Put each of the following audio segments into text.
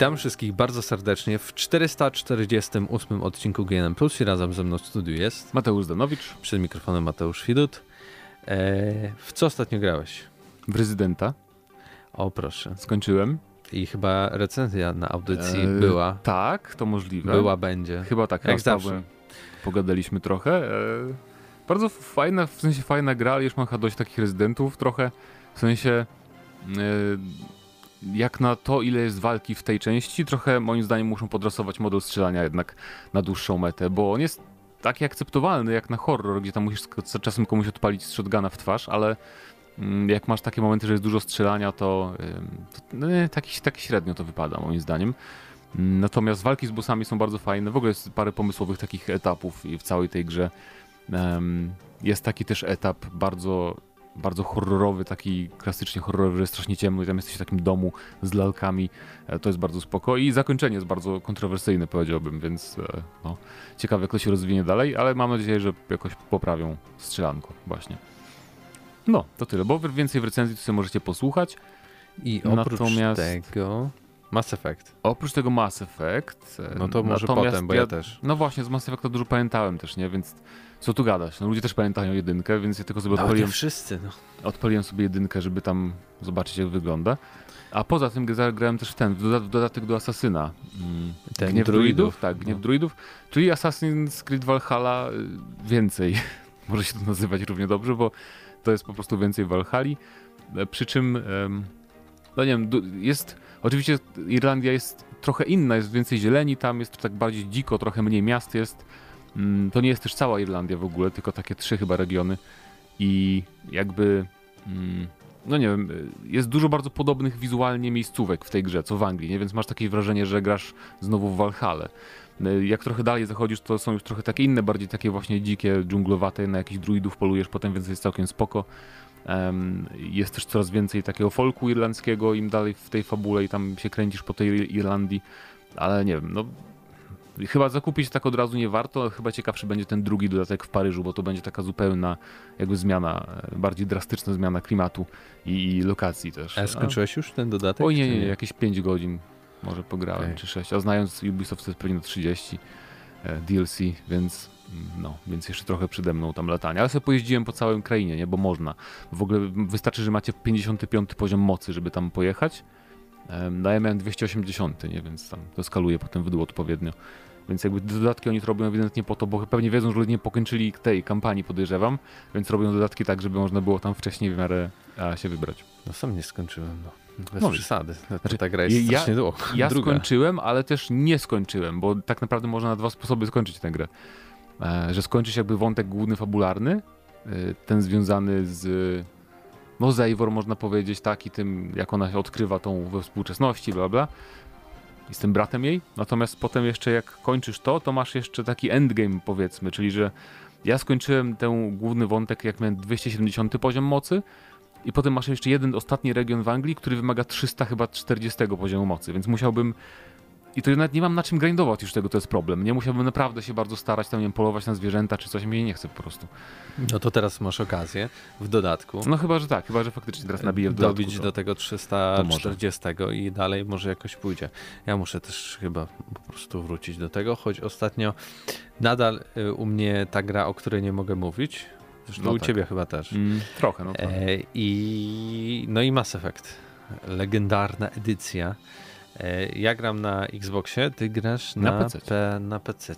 Witam wszystkich bardzo serdecznie w 448 odcinku GNM Plus i razem ze mną w studiu jest Mateusz Danowicz. Przed mikrofonem Mateusz Widut. Eee, w co ostatnio grałeś? W Rezydenta. O proszę. Skończyłem. I chyba recenzja na audycji eee, była. Tak, to możliwe. Była, będzie. Chyba tak, jak zawsze. Pogadaliśmy trochę. Eee, bardzo fajna, w sensie fajna gra, ale już mam dość takich rezydentów trochę. W sensie jak na to, ile jest walki w tej części, trochę moim zdaniem muszą podrasować model strzelania jednak na dłuższą metę, bo on jest taki akceptowalny jak na horror, gdzie tam musisz czasem komuś odpalić shotguna w twarz, ale mm, jak masz takie momenty, że jest dużo strzelania, to, to no taki, taki średnio to wypada moim zdaniem. Natomiast walki z bossami są bardzo fajne. W ogóle jest parę pomysłowych takich etapów w całej tej grze. Jest taki też etap bardzo bardzo horrorowy, taki klasycznie horrorowy, że jest strasznie ciemno i tam jesteś w takim domu z lalkami. E, to jest bardzo spoko i zakończenie jest bardzo kontrowersyjne, powiedziałbym, więc e, no, ciekawe jak to się rozwinie dalej, ale mam nadzieję, że jakoś poprawią strzelanko właśnie. No, to tyle, bo więcej w recenzji to sobie możecie posłuchać. I oprócz Natomiast... tego... Mass Effect. Oprócz tego Mass Effect. E, no to może Natomiast potem, bo ja, ja, też. No właśnie, z Mass Effecta dużo pamiętałem też, nie? Więc co tu gadać? No ludzie też pamiętają jedynkę, więc ja tylko sobie odpaliłem. No, wszyscy, no. Odpaliłem sobie jedynkę, żeby tam zobaczyć, jak wygląda. A poza tym grałem też w ten, w dodatek do Asasyna. Mm. Ten Gniew druidów? druidów? Tak, Gniew no. druidów. Czyli Assassin's Creed Valhalla y, więcej. Może się to nazywać równie dobrze, bo to jest po prostu więcej Valhalla. E, przy czym, no nie wiem, jest, oczywiście Irlandia jest trochę inna, jest więcej zieleni tam, jest tak bardziej dziko, trochę mniej miast jest. Mm, to nie jest też cała Irlandia w ogóle, tylko takie trzy chyba regiony. I jakby. Mm, no nie wiem, jest dużo bardzo podobnych wizualnie miejscówek w tej grze, co w Anglii, nie? Więc masz takie wrażenie, że grasz znowu w Valhalla. Jak trochę dalej zachodzisz, to są już trochę takie inne, bardziej takie właśnie dzikie, dżunglowate, na jakichś druidów polujesz potem, więc jest całkiem spoko. Jest też coraz więcej takiego folku irlandzkiego im dalej w tej fabule i tam się kręcisz po tej Irlandii, ale nie wiem, no Chyba zakupić tak od razu nie warto, chyba ciekawszy będzie ten drugi dodatek w Paryżu, bo to będzie taka zupełna jakby zmiana, bardziej drastyczna zmiana klimatu i, i lokacji też. A skończyłeś już ten dodatek? Oj nie, nie, nie, jakieś 5 godzin może pograłem, okay. czy 6, a znając Ubisoft to jest pewnie do 30 e, DLC, więc mm, no, więc jeszcze trochę przede mną tam latania. Ale sobie pojeździłem po całym krainie, nie, bo można. W ogóle wystarczy, że macie 55 poziom mocy, żeby tam pojechać. No ja miałem 280, nie, więc tam to skaluje potem w dół odpowiednio. Więc jakby dodatki oni to robią ewidentnie po to, bo pewnie wiedzą, że ludzie nie pokończyli tej kampanii, podejrzewam, więc robią dodatki tak, żeby można było tam wcześniej w miarę się wybrać. No sam nie skończyłem, no. Bez no, przesady. Znaczy, ta gra jest ja, strasznie długo. Ja Druga. skończyłem, ale też nie skończyłem, bo tak naprawdę można na dwa sposoby skończyć tę grę. E, że skończyć jakby wątek główny fabularny, e, ten związany z no Zejwor można powiedzieć taki tym, jak ona się odkrywa tą we współczesności, bla bla jestem bratem jej, natomiast potem jeszcze jak kończysz to, to masz jeszcze taki endgame powiedzmy, czyli że ja skończyłem ten główny wątek jak miałem 270 poziom mocy i potem masz jeszcze jeden ostatni region w Anglii, który wymaga 300 chyba 40 poziomu mocy, więc musiałbym i to nawet nie mam na czym grindować już tego, to jest problem. Nie musiałbym naprawdę się bardzo starać tam, nie wiem, polować na zwierzęta czy coś, mnie nie chce po prostu. No to teraz masz okazję w dodatku. No chyba, że tak, chyba, że faktycznie teraz nabiję w dodatku. Dobić to, do tego 340 i dalej może jakoś pójdzie. Ja muszę też chyba po prostu wrócić do tego, choć ostatnio nadal y, u mnie ta gra, o której nie mogę mówić, zresztą no u tak. ciebie chyba też. Mm, trochę, no. Trochę. E, I, no i Mass Effect. Legendarna edycja E, ja gram na Xboxie, ty grasz na, na PC. Na PC.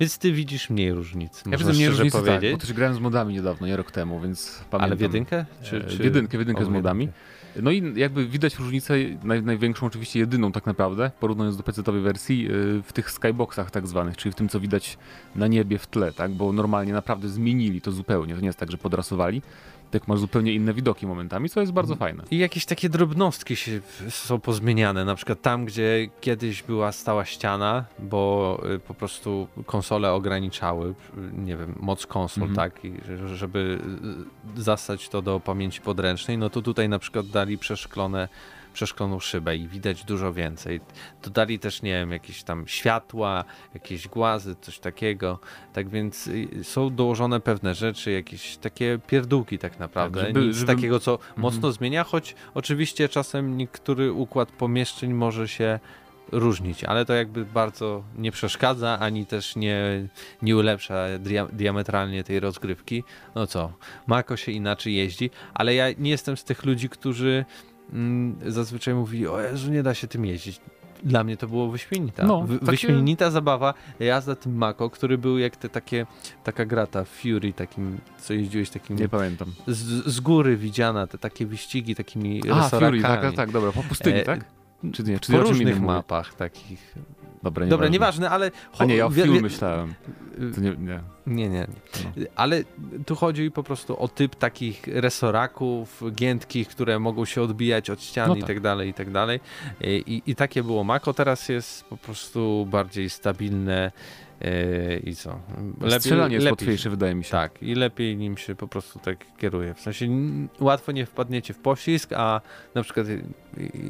Więc ty widzisz mniej różnic. Ja widzę mniej różnic, powiedzieć. Tak, bo też grałem z modami niedawno, nie rok temu, więc pamiętam. Ale w jedynkę? Czy, e, czy... W jedynkę, w jedynkę o, z modami. Jedynkę. No i jakby widać różnicę, naj, największą oczywiście jedyną tak naprawdę, porównując do PC-owej wersji, e, w tych skyboxach tak zwanych, czyli w tym co widać na niebie w tle, tak? Bo normalnie naprawdę zmienili to zupełnie, to nie jest tak, że podrasowali, tak masz zupełnie inne widoki momentami, co jest bardzo mm. fajne. I jakieś takie drobnostki się są pozmieniane, na przykład tam, gdzie kiedyś była stała ściana, bo y, po prostu konsole ograniczały, nie wiem, moc konsol, -hmm. tak, I żeby y, zastać to do pamięci podręcznej, no to tutaj na przykład dali przeszklone przeszkloną szybę i widać dużo więcej. Dodali też, nie wiem, jakieś tam światła, jakieś głazy, coś takiego. Tak więc y, są dołożone pewne rzeczy, jakieś takie pierdółki tak naprawdę. Tak, żeby, Nic żeby... takiego, co mhm. mocno zmienia, choć oczywiście czasem niektóry układ pomieszczeń może się różnić, ale to jakby bardzo nie przeszkadza, ani też nie, nie ulepsza dia diametralnie tej rozgrywki. No co, Mako się inaczej jeździ, ale ja nie jestem z tych ludzi, którzy zazwyczaj mówili, o Jezu, nie da się tym jeździć. Dla mnie to było wyśmienita. No, Wy, takie- Wyśmienita zabawa, jazda tym Mako, który był jak te takie, taka grata Fury, takim, co jeździłeś takim Nie pamiętam. z, z góry widziana, te takie wyścigi takimi A, resorakami. Fury, tak, tak, tak, dobra, po pustyni, E, tak? Czy nie? Czy Po różnych mapach takich. Dobra, Dobra, nieważne. ale... A nie, ja o wie- myślałem. To nie, nie. Nie, nie, No. nie. Ale tu chodzi po prostu o typ takich resoraków, giętkich, które mogą się odbijać od ścian No i tak. tak dalej, i tak dalej. I, I takie było Mako, teraz jest po prostu bardziej stabilne e, i co? Strzelanie jest lepiej- łatwiejsze, wydaje mi się. Tak, i lepiej nim się po prostu tak kieruje. W sensie łatwo nie wpadniecie w poślizg, a na przykład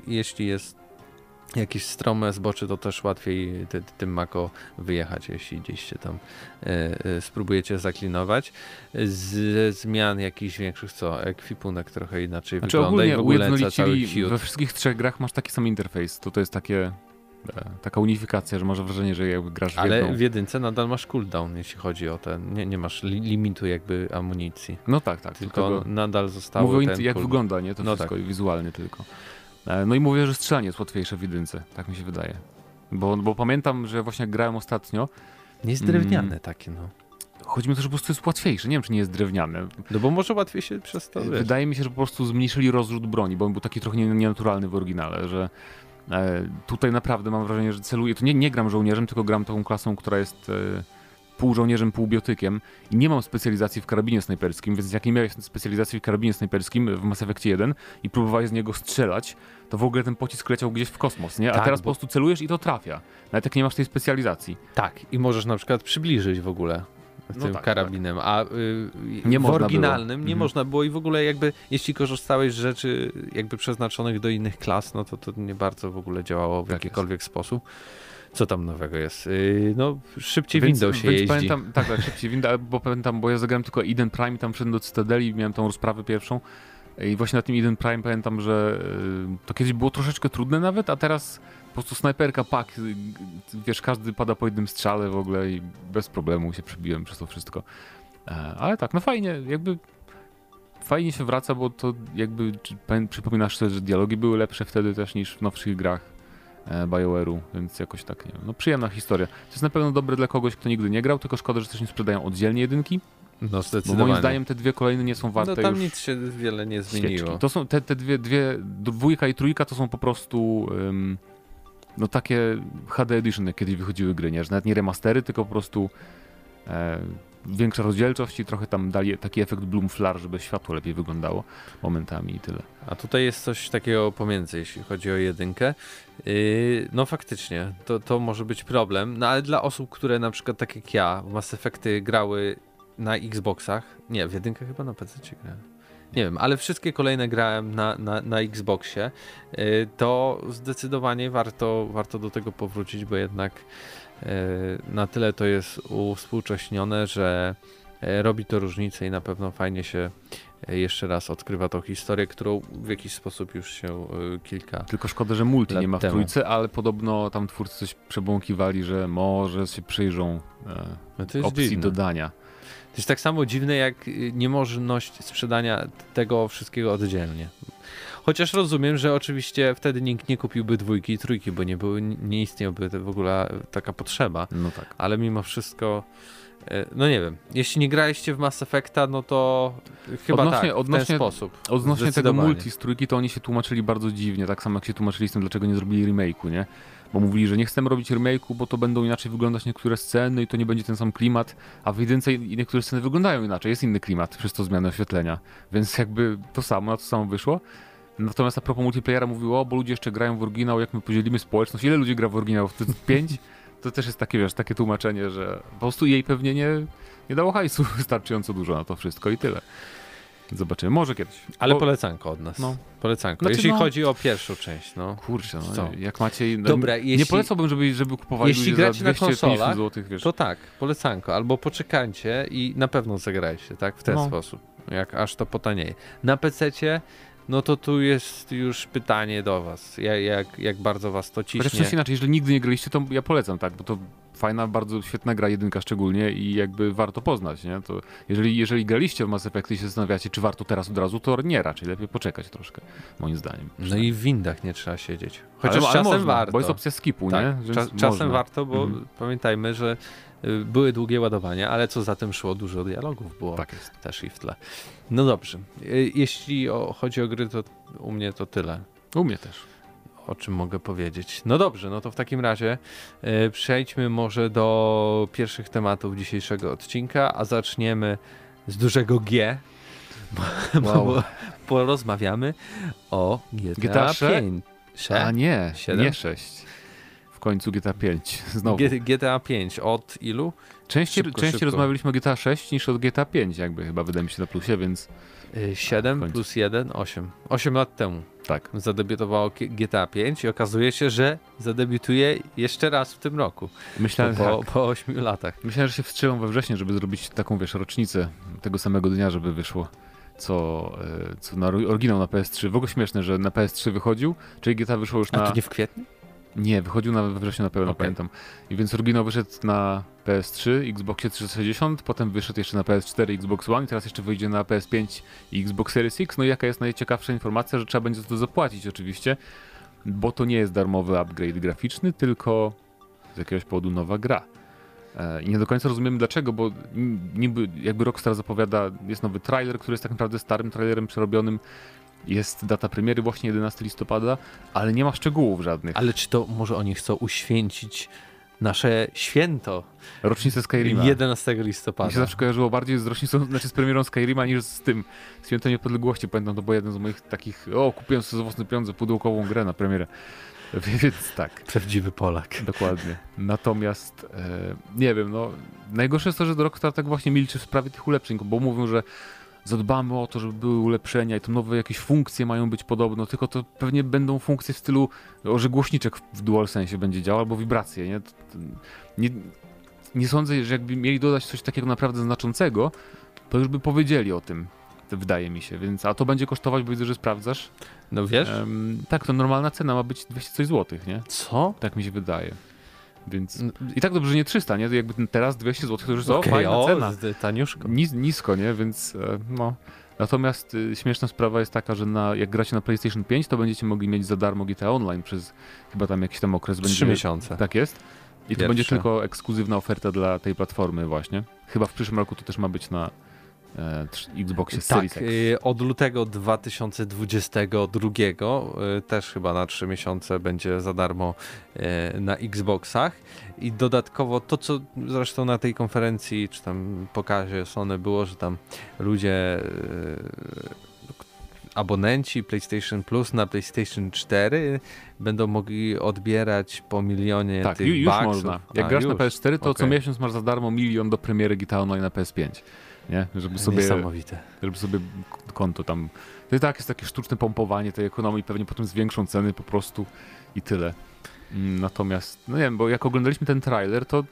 jeśli jest jakieś strome zbocze, to też łatwiej ty, tym mako wyjechać, jeśli gdzieś się tam e, e, spróbujecie zaklinować. Z zmian jakichś większych, co? Ekwipunek trochę inaczej Znaczy wygląda i ogólnie w ogóle ca- cały we wszystkich trzech grach masz taki sam interfejs. To to jest takie, e, taka unifikacja, że masz wrażenie, że jakby grasz w Ale jedną. w jedynce nadal masz cooldown, jeśli chodzi o ten, nie, nie masz li, limitu jakby amunicji. No tak, tak. Tylko nadal zostało Mówię ten jak cooldown. wygląda, nie? To No wszystko i wizualnie tylko. E, No i mówię, że strzelanie jest łatwiejsze w jedynce, tak mi się wydaje. Bo, bo pamiętam, że właśnie jak grałem ostatnio, Nie jest drewniane Mm. takie, no. chodzi mi o to, że po prostu jest łatwiejsze. Nie wiem, czy nie jest drewniane. No bo może łatwiej się przez to, wiesz. Wydaje mi się, że po prostu zmniejszyli rozrzut broni, bo on był taki trochę nie- nienaturalny w oryginale, że e, tutaj naprawdę mam wrażenie, że celuję, to nie, nie gram żołnierzem, tylko gram taką klasą, która jest e, pół żołnierzem, pół biotykiem i nie mam specjalizacji w karabinie snajperskim, więc jak nie miałeś specjalizacji w karabinie snajperskim w Mass Effect 1 i próbowałeś z niego strzelać, to w ogóle ten pocisk leciał gdzieś w kosmos, nie? A Tak, teraz bo- po prostu celujesz i to trafia, nawet jak nie masz tej specjalizacji. Tak, i możesz na przykład przybliżyć w ogóle No tym tak, karabinem, a y, Nie w oryginalnym było. nie Mhm. można było i w ogóle jakby jeśli korzystałeś z rzeczy jakby przeznaczonych do innych klas, no to to nie bardzo w ogóle działało w Tak jest. jakikolwiek sposób. Co tam nowego jest? Y, no szybciej Więc- window się więc jeździ. Pamiętam, tak, tak, szybciej winda, bo pamiętam, bo ja zagrałem tylko Eden Prime i tam wszedłem do Cytadeli, miałem tą rozprawę pierwszą i właśnie na tym Eden Prime pamiętam, że y, to kiedyś było troszeczkę trudne nawet, a teraz po prostu snajperka, pak, y, wiesz, każdy pada po jednym strzale w ogóle i bez problemu się przebiłem przez to wszystko. E, Ale tak, no fajnie, jakby fajnie się wraca, bo to jakby przypominasz sobie, że dialogi były lepsze wtedy też niż w nowszych grach BioWare'u, więc jakoś tak, nie wiem, no przyjemna historia. To jest na pewno dobre dla kogoś, kto nigdy nie grał, tylko szkoda, że też nie sprzedają oddzielnie jedynki, No bo zdecydowanie. moim zdaniem te dwie kolejne nie są warte no tam już nic się wiele nie zmieniło. świeczki. To są te, te dwie, dwie, dwójka i trójka to są po prostu ym, no takie HD Edition, jak kiedyś wychodziły gry, nie? Że nawet nie remastery, tylko po prostu e, większa rozdzielczość i trochę tam dali taki efekt bloom flare, żeby światło lepiej wyglądało momentami i tyle. A tutaj jest coś takiego pomiędzy, jeśli chodzi o jedynkę. Yy, no faktycznie, to, to może być problem, no ale dla osób, które na przykład tak jak ja Mass Effecty grały na Xboxach, nie, w jedynkę chyba na PC grałem. Nie wiem, ale wszystkie kolejne grałem na, na, na Xboxie, yy, to zdecydowanie warto, warto do tego powrócić, bo jednak na tyle to jest uwspółcześnione, że yy, robi to różnicę i na pewno fajnie się yy, jeszcze raz odkrywa tą historię, którą w jakiś sposób już się kilka Tylko szkoda, że multi nie ma w temu. trójce, ale podobno tam twórcy coś przebąkiwali, że może się przyjrzą e, no opcji dziwne. dodania. To jest tak samo dziwne jak niemożność sprzedania tego wszystkiego oddzielnie. Chociaż rozumiem, że oczywiście wtedy nikt nie kupiłby dwójki i trójki, bo nie, były, nie istniałby w ogóle taka potrzeba, No tak. ale mimo wszystko, y, no nie wiem, jeśli nie graliście w Mass Effecta, no to chyba Odnośnie- tak, w odnośnie- ten sposób. Odnośnie tego multi z trójki, to oni się tłumaczyli bardzo dziwnie, tak samo jak się tłumaczyli z tym, dlaczego nie zrobili remake'u, nie? Bo mówili, że nie chcemy robić remake'u, bo to będą inaczej wyglądać niektóre sceny i to nie będzie ten sam klimat, a w jedynce niektóre sceny wyglądają inaczej, jest inny klimat przez to zmianę oświetlenia, więc jakby to samo, na to samo wyszło. Natomiast a propos multiplayera mówiło, bo ludzie jeszcze grają w oryginał, jak my podzielimy społeczność, ile ludzi gra w oryginał? To pięć? To też jest takie, wiesz, takie tłumaczenie, że po prostu jej pewnie nie, nie dało hajsu wystarczająco dużo na to wszystko i tyle. Zobaczymy, może kiedyś. Ale Bo- polecanko od nas. No. Polecanko. Znaczy, jeśli no- chodzi o pierwszą część, no. Kurczę, no, Co? jak macie... Dobra, nie jeśli- polecałbym, żeby, żeby kupowali jeśli gracie za na 250 konsolach, zł, wiesz. To tak, polecanko. Albo poczekajcie i na pewno zagrajcie, tak? W ten No. sposób. Jak aż to potanieje. Na PC-cie no to tu jest już pytanie do was, jak, jak, jak bardzo was to ciśnie. Chociaż inaczej, jeżeli nigdy nie graliście, to ja polecam, tak, bo to fajna, bardzo świetna gra, jedynka szczególnie i jakby warto poznać, nie? To jeżeli, jeżeli graliście w Mass Effect i się zastanawiacie, czy warto teraz od razu, to nie, raczej lepiej poczekać troszkę, moim zdaniem. No i w windach nie trzeba siedzieć. Chociaż ale, ale czasem można, warto. Bo jest opcja skipu, tak, nie? Czas, czasem warto, bo Mhm. pamiętajmy, że były długie ładowania, ale co za tym szło, dużo dialogów było Tak jest. też i w tle. No dobrze, Y, jeśli o, chodzi o gry, to u mnie to tyle. U mnie też. o czym mogę powiedzieć. No dobrze, no to w takim razie e, przejdźmy może do pierwszych tematów dzisiejszego odcinka, a zaczniemy z dużego G. Bo, Wow. bo porozmawiamy o GTA, GTA 5. A nie, Siedem? nie 6. W końcu GTA 5. Znowu. GTA 5 od ilu? Częściej, szybko, częściej szybko. rozmawialiśmy o GTA 6 niż o GTA 5, jakby chyba wydaje mi się na plusie, więc 7 w końcu. plus 1, 8. 8 lat temu tak. zadebiutowało GTA 5 i okazuje się, że zadebiutuje jeszcze raz w tym roku. Myślałem, po, tak. po 8 latach. Myślałem, że się wstrzymam we wrześniu, żeby zrobić taką, wiesz, rocznicę tego samego dnia, żeby wyszło. Co, e, co na oryginał na PS3. W ogóle śmieszne, że na PS3 wychodził, czyli GTA wyszło już A na... to nie w kwietniu? Nie, wychodził na we wrześniu na pewno, Okej. pamiętam. I więc oryginał wyszedł na PS3, Xboxie 360, potem wyszedł jeszcze na PS4, Xbox One i teraz jeszcze wyjdzie na PS5 i Xbox Series X. No i jaka jest najciekawsza informacja, że trzeba będzie za to zapłacić oczywiście, bo to nie jest darmowy upgrade graficzny, tylko z jakiegoś powodu nowa gra. E, I nie do końca rozumiemy dlaczego, bo niby jakby Rockstar zapowiada, jest nowy trailer, który jest tak naprawdę starym trailerem przerobionym. Jest data premiery właśnie 11 listopada, ale nie ma szczegółów żadnych. Ale czy to może oni chcą uświęcić nasze święto Rocznicę Skyrima. 11 Mi się listopada? zawsze kojarzyło bardziej z rocznicą, znaczy z premierą Skyrima niż z tym Świętem Niepodległości. Pamiętam, to był jeden z moich takich, o, kupiłem sobie za własne pieniądze pudełkową grę na premierę. Więc tak, Prawdziwy Polak. dokładnie. Natomiast, e, nie wiem, no, najgorsze jest to, że Rockstar tak właśnie milczy w sprawie tych ulepszeń, bo mówią, że zadbamy o to, żeby były ulepszenia i to nowe jakieś funkcje mają być podobno, tylko to pewnie będą funkcje w stylu, że głośniczek w DualSense będzie działał, albo wibracje, nie? Nie? Nie sądzę, że jakby mieli dodać coś takiego naprawdę znaczącego, to już by powiedzieli o tym, wydaje mi się, więc, a to będzie kosztować, bo widzę, że sprawdzasz. No wiesz? Tak, to normalna cena ma być 200 coś złotych, nie? Co? Tak mi się wydaje. Więc i tak dobrze, że nie 300, nie? Jakby ten teraz 200 zł to już jest o, Okej, fajna o, cena. taniuszko. Nis, nisko, nie? Więc e, no. Natomiast y, śmieszna sprawa jest taka, że na, jak gracie na PlayStation 5, to będziecie mogli mieć za darmo GTA Online przez chyba tam jakiś tam okres. Trzy będzie, miesiące. Tak jest. I to Pierwsze. będzie tylko ekskluzywna oferta dla tej platformy właśnie. Chyba w przyszłym roku to też ma być na e, trz- Xboxie Series Tak, X. y, od lutego 2022 y, też chyba na 3 miesiące będzie za darmo na Xboxach i dodatkowo to, co zresztą na tej konferencji czy tam pokazie Sony było, że tam ludzie abonenci PlayStation Plus na PlayStation 4 będą mogli odbierać po milionie Tak, tych ju, już można. Jak A, grasz na już. PS4, to co Okej. miesiąc masz za darmo milion do premiery GTA Online na PS5. Nie? Żeby sobie Niesamowite. żeby sobie konto tam. To i tak jest takie sztuczne pompowanie tej ekonomii, pewnie potem zwiększą ceny po prostu i tyle. Mm, Natomiast, no nie wiem, bo jak oglądaliśmy ten trailer, to,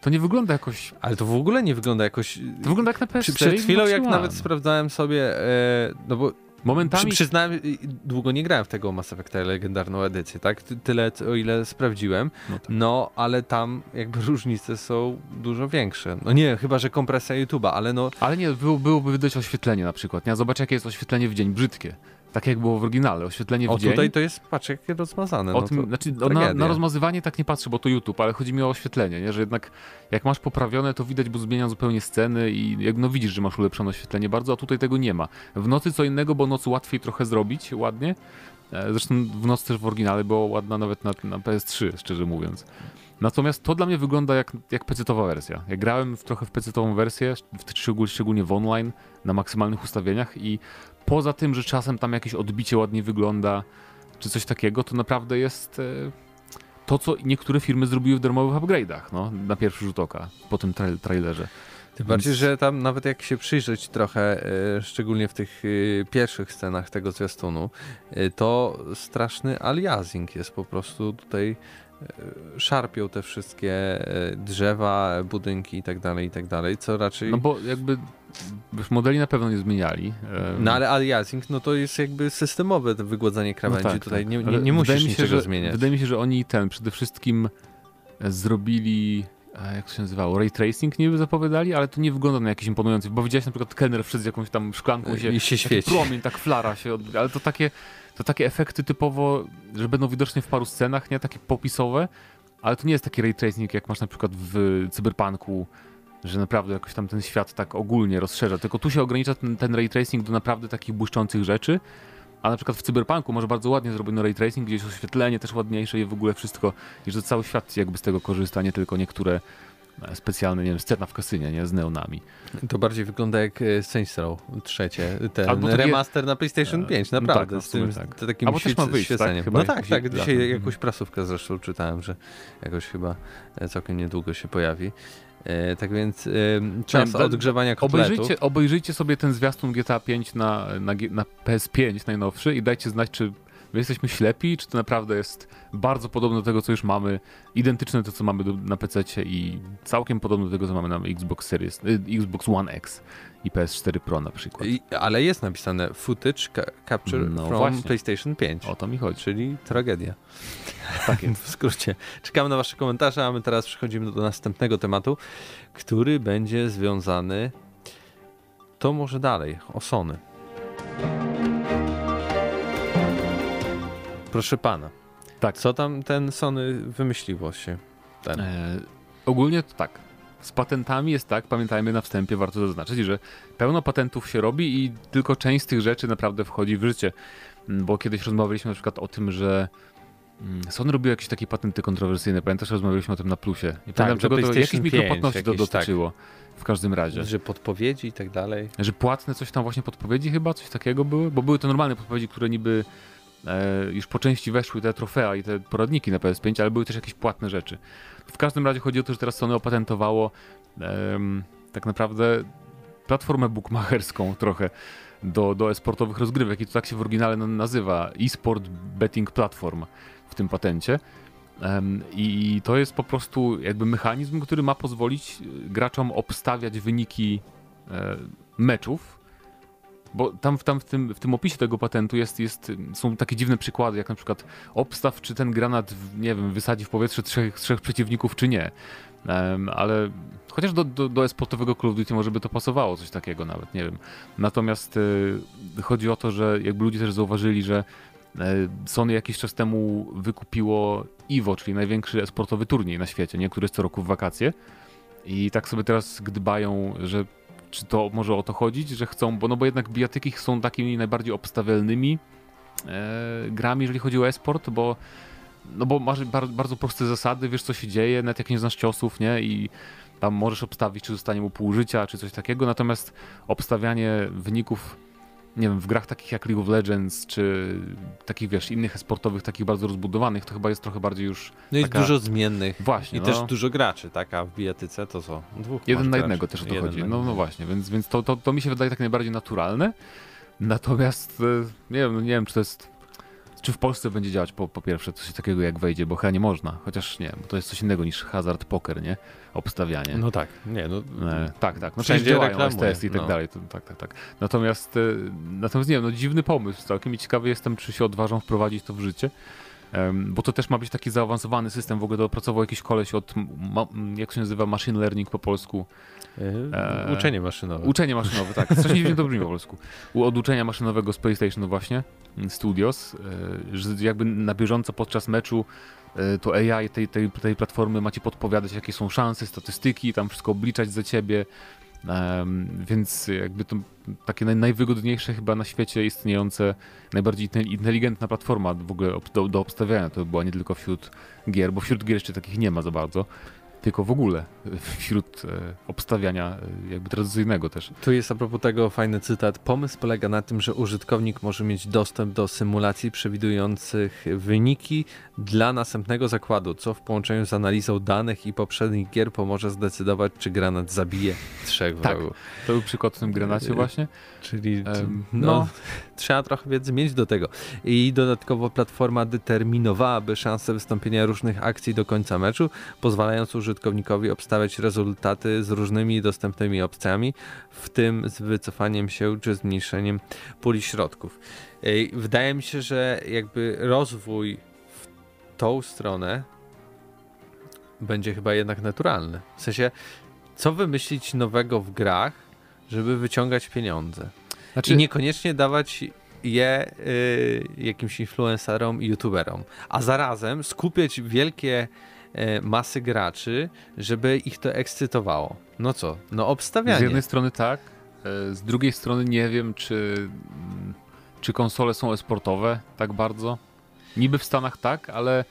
to nie wygląda jakoś. Ale to w ogóle nie wygląda jakoś... To wygląda jak na PS4. Przy, przed chwilą, jak nawet sprawdzałem sobie, e, no bo Momentami. przy, przyznałem, y, długo nie grałem w tego Mass Effecta legendarną edycję, tak? Ty- Tyle, o ile sprawdziłem. No tak. No, ale tam jakby różnice są dużo większe. No nie, chyba, że kompresja YouTube'a, ale no, Ale nie, było, byłoby widać oświetlenie na przykład. Nie? Zobacz, jakie jest oświetlenie w dzień, brzydkie. Tak jak było w oryginale, oświetlenie w o dzień. tutaj to jest, patrz, jakie rozmazane. O no tym, znaczy, o, na, tragedia. na rozmazywanie tak nie patrzę, bo to YouTube, ale chodzi mi o oświetlenie, nie? że jednak jak masz poprawione, to widać, bo zmienia zupełnie sceny i jak no widzisz, że masz ulepszone oświetlenie bardzo, a tutaj tego nie ma. W nocy co innego, bo noc łatwiej trochę zrobić ładnie. E, Zresztą w nocy też w oryginale była ładna nawet na, na PS3, szczerze mówiąc. Natomiast to dla mnie wygląda jak, jak PC-towa wersja. Ja grałem w, trochę w PC-tową wersję, w, szczegól- szczególnie w online, na maksymalnych ustawieniach i poza tym, że czasem tam jakieś odbicie ładnie wygląda, czy coś takiego, to naprawdę jest e, to, co niektóre firmy zrobiły w darmowych upgrade'ach, no, na pierwszy rzut oka, po tym trail trailerze. Tym bardziej, że tam nawet jak się przyjrzeć trochę, e, szczególnie w tych e, pierwszych scenach tego zwiastunu, to straszny aliasing jest po prostu tutaj szarpią te wszystkie drzewa, budynki i tak dalej, i tak dalej, co raczej... No bo jakby modeli na pewno nie zmieniali. No ale aliasing, no to jest jakby systemowe wygładzanie krawędzi. No tak, Tutaj tak. nie, nie, nie musisz niczego że, zmieniać. Wydaje mi się, że oni ten przede wszystkim zrobili jak to się nazywało, ray tracing niby zapowiadali, ale to nie wygląda na jakiś imponujący, bo widziałeś na przykład kelner wszedł z jakąś tam szklanką się, i się świeci. promień, tak flara się odbija, ale to takie, to takie efekty typowo, że będą widoczne w paru scenach, nie takie popisowe, ale to nie jest taki ray tracing, jak masz na przykład w cyberpunku, że naprawdę jakoś tam ten świat tak ogólnie rozszerza, tylko tu się ogranicza ten, ten ray tracing do naprawdę takich błyszczących rzeczy, a na przykład w Cyberpunku może bardzo ładnie zrobiono ray tracing, gdzie jest oświetlenie też ładniejsze i w ogóle wszystko, i że cały świat jakby z tego korzysta, nie tylko niektóre e, specjalne, nie wiem, scena w kasynie, nie, z neonami. To bardziej wygląda jak e, Saints Row trzecie, ten takie... remaster na PlayStation 5, e, naprawdę, tak, z tym tak. takim Albo też ma wyjść, tak? Chyba no tak, tak, dzisiaj jakąś prasówkę zresztą czytałem, że jakoś chyba całkiem niedługo się pojawi. E, tak więc e, czas Wiem, odgrzewania kotletów. Obejrzyjcie, obejrzyjcie sobie ten zwiastun GTA 5 na, na, na PS5 najnowszy i dajcie znać, czy my jesteśmy ślepi, czy to naprawdę jest bardzo podobne do tego, co już mamy, identyczne do tego, co mamy do, na PC i całkiem podobne do tego, co mamy na Xbox Series, y, Xbox One X i PS4 Pro na przykład. I, ale jest napisane footage ca capture no from właśnie. PlayStation 5. O to mi chodzi. Czyli tragedia. Tak jest. w skrócie. Czekamy na wasze komentarze, a my teraz przechodzimy do następnego tematu, który będzie związany to może dalej, o Sony. Proszę pana. Tak. Co tam ten Sony wymyśliło się? Ten. E, ogólnie to tak. Z patentami jest tak, pamiętajmy na wstępie, warto zaznaczyć, że pełno patentów się robi i tylko część z tych rzeczy naprawdę wchodzi w życie. Mm, bo kiedyś rozmawialiśmy na przykład o tym, że mm, Sony robił jakieś takie patenty kontrowersyjne. Pamiętasz, rozmawialiśmy o tym na plusie. Nie tak, pamiętam, czego to jakiś mikropłatności to dotyczyło. Tak. W każdym razie. Że podpowiedzi i tak dalej. Że płatne coś tam właśnie podpowiedzi chyba, coś takiego były, bo były to normalne podpowiedzi, które niby e, już po części weszły te trofea i te poradniki na PS5, ale były też jakieś płatne rzeczy. W każdym razie chodzi o to, że teraz Sony opatentowało e, tak naprawdę platformę bookmacherską trochę do, do e-sportowych rozgrywek i to tak się w oryginale nazywa e-sport betting platform w tym patencie. I to jest po prostu jakby mechanizm, który ma pozwolić graczom obstawiać wyniki e, meczów bo tam, tam w, tym, w tym opisie tego patentu jest, jest, są takie dziwne przykłady, jak na przykład obstaw, czy ten granat, nie wiem, wysadzi w powietrze trzech, trzech przeciwników, czy nie. Um, ale chociaż do, do, do esportowego Call of Duty może by to pasowało, coś takiego nawet, nie wiem. Natomiast y, chodzi o to, że jakby ludzie też zauważyli, że y, Sony jakiś czas temu wykupiło EVO, czyli największy esportowy turniej na świecie, nie? który jest co roku w wakacje. I tak sobie teraz gdbają, że czy to może o to chodzić, że chcą, bo no bo jednak bijatyki są takimi najbardziej obstawialnymi e, grami, jeżeli chodzi o esport, bo no bo masz bardzo, proste zasady, wiesz co się dzieje, nawet jak nie znasz ciosów, nie? I tam możesz obstawić, czy zostanie mu pół życia, czy coś takiego, natomiast obstawianie wyników nie wiem, w grach takich jak League of Legends, czy takich, wiesz, innych sportowych, takich bardzo rozbudowanych, to chyba jest trochę bardziej już No jest dużo zmiennych. Właśnie. I no. też dużo graczy, tak, a w bijatyce to co? Dwóch Jeden na jednego też o to chodzi. No, no właśnie, więc, więc to, to, to mi się wydaje tak najbardziej naturalne. Natomiast, e, nie wiem, no nie wiem, czy to jest czy w Polsce będzie działać po, po pierwsze coś takiego jak wejdzie, bo chyba nie można, chociaż nie, bo to jest coś innego niż hazard poker, nie? Obstawianie. No tak, nie, no. E, tak, tak. No wszędzie działają STS i tak no. dalej, to, tak, tak, tak. Natomiast, e, natomiast nie wiem, no dziwny pomysł całkiem i ciekawy jestem, czy się odważą wprowadzić to w życie. Bo to też ma być taki zaawansowany system. W ogóle dopracował jakiś koleś od, jak się nazywa, machine learning po polsku. E, uczenie maszynowe. Uczenie maszynowe, tak. Strasznie dziwnie to brzmi po polsku. Od uczenia maszynowego z PlayStation właśnie, mm, Studios, e, że jakby na bieżąco podczas meczu e, to AI tej, tej, tej platformy macie podpowiadać, jakie są szanse, statystyki, tam wszystko obliczać za ciebie. Więc jakby to takie naj, najwygodniejsze chyba na świecie istniejące, najbardziej inteligentna platforma w ogóle do, do obstawiania. To była nie tylko wśród gier, bo wśród gier jeszcze takich nie ma za bardzo tylko w ogóle wśród e, obstawiania e, jakby tradycyjnego też. Tu jest a propos tego fajny cytat. Pomysł polega na tym, że użytkownik może mieć dostęp do symulacji przewidujących wyniki dla następnego zakładu, co w połączeniu z analizą danych i poprzednich gier pomoże zdecydować, czy granat zabije trzech tak, wrogów. To był przykład w tym granacie właśnie. Czyli um, no, no, trzeba trochę wiedzy mieć do tego. I dodatkowo platforma determinowałaby szanse wystąpienia różnych akcji do końca meczu, pozwalając użytkownikom użytkownikowi obstawiać rezultaty z różnymi dostępnymi opcjami, w tym z wycofaniem się czy zmniejszeniem puli środków. Wydaje mi się, że jakby rozwój w tą stronę będzie chyba jednak naturalny. W sensie, co wymyślić nowego w grach, żeby wyciągać pieniądze? Znaczy... I niekoniecznie dawać je y, jakimś influencerom i youtuberom, a zarazem skupiać wielkie masy graczy, żeby ich to ekscytowało. No co? No obstawianie. Z jednej strony tak, e, z drugiej strony nie wiem, czy, czy konsole są esportowe tak bardzo. Niby w Stanach tak, ale